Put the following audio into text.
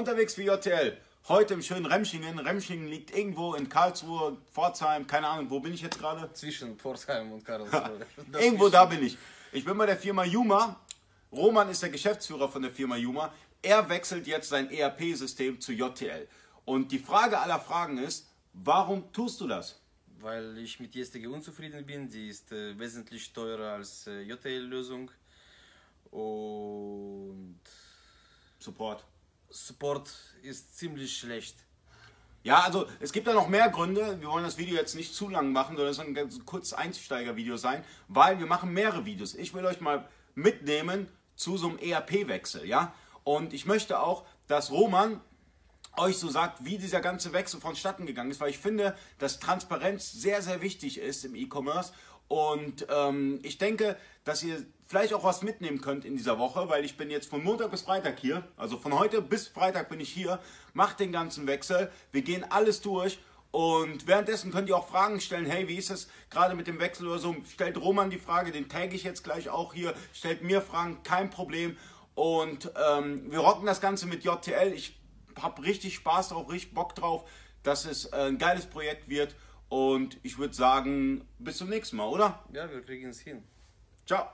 Unterwegs für JTL. Heute im schönen Remschingen. Remschingen liegt irgendwo in Karlsruhe, Pforzheim, keine Ahnung, wo bin ich jetzt gerade? Zwischen Pforzheim und Karlsruhe. Irgendwo da bin ich. Ich bin bei der Firma Juma. Roman ist der Geschäftsführer von der Firma Juma. Er wechselt jetzt sein ERP-System zu JTL. Und die Frage aller Fragen ist, warum tust du das? Weil ich mit JSTG unzufrieden bin. Die ist äh, wesentlich teurer als äh, JTL-Lösung. Und Support. Support ist ziemlich schlecht. Ja, also es gibt da noch mehr Gründe. Wir wollen das Video jetzt nicht zu lang machen, sondern es soll ein ganz kurzes Einsteigervideo sein, weil wir machen mehrere Videos. Ich will euch mal mitnehmen zu so einem ERP-Wechsel, ja. Und ich möchte auch, dass Roman euch so sagt, wie dieser ganze Wechsel vonstatten gegangen ist, weil ich finde, dass Transparenz sehr, sehr wichtig ist im E-Commerce. Und ähm, ich denke, dass ihr vielleicht auch was mitnehmen könnt in dieser Woche, weil ich bin jetzt von Montag bis Freitag hier. Also von heute bis Freitag bin ich hier, macht den ganzen Wechsel. Wir gehen alles durch. Und währenddessen könnt ihr auch Fragen stellen. Hey, wie ist es gerade mit dem Wechsel oder so? Stellt Roman die Frage, den tagge ich jetzt gleich auch hier. Stellt mir Fragen, kein Problem. Und ähm, wir rocken das Ganze mit JTL. Ich habe richtig Spaß drauf, richtig Bock drauf, dass es äh, ein geiles Projekt wird. Und ich würde sagen, bis zum nächsten Mal, oder? Ja, wir kriegen es hin. Ciao.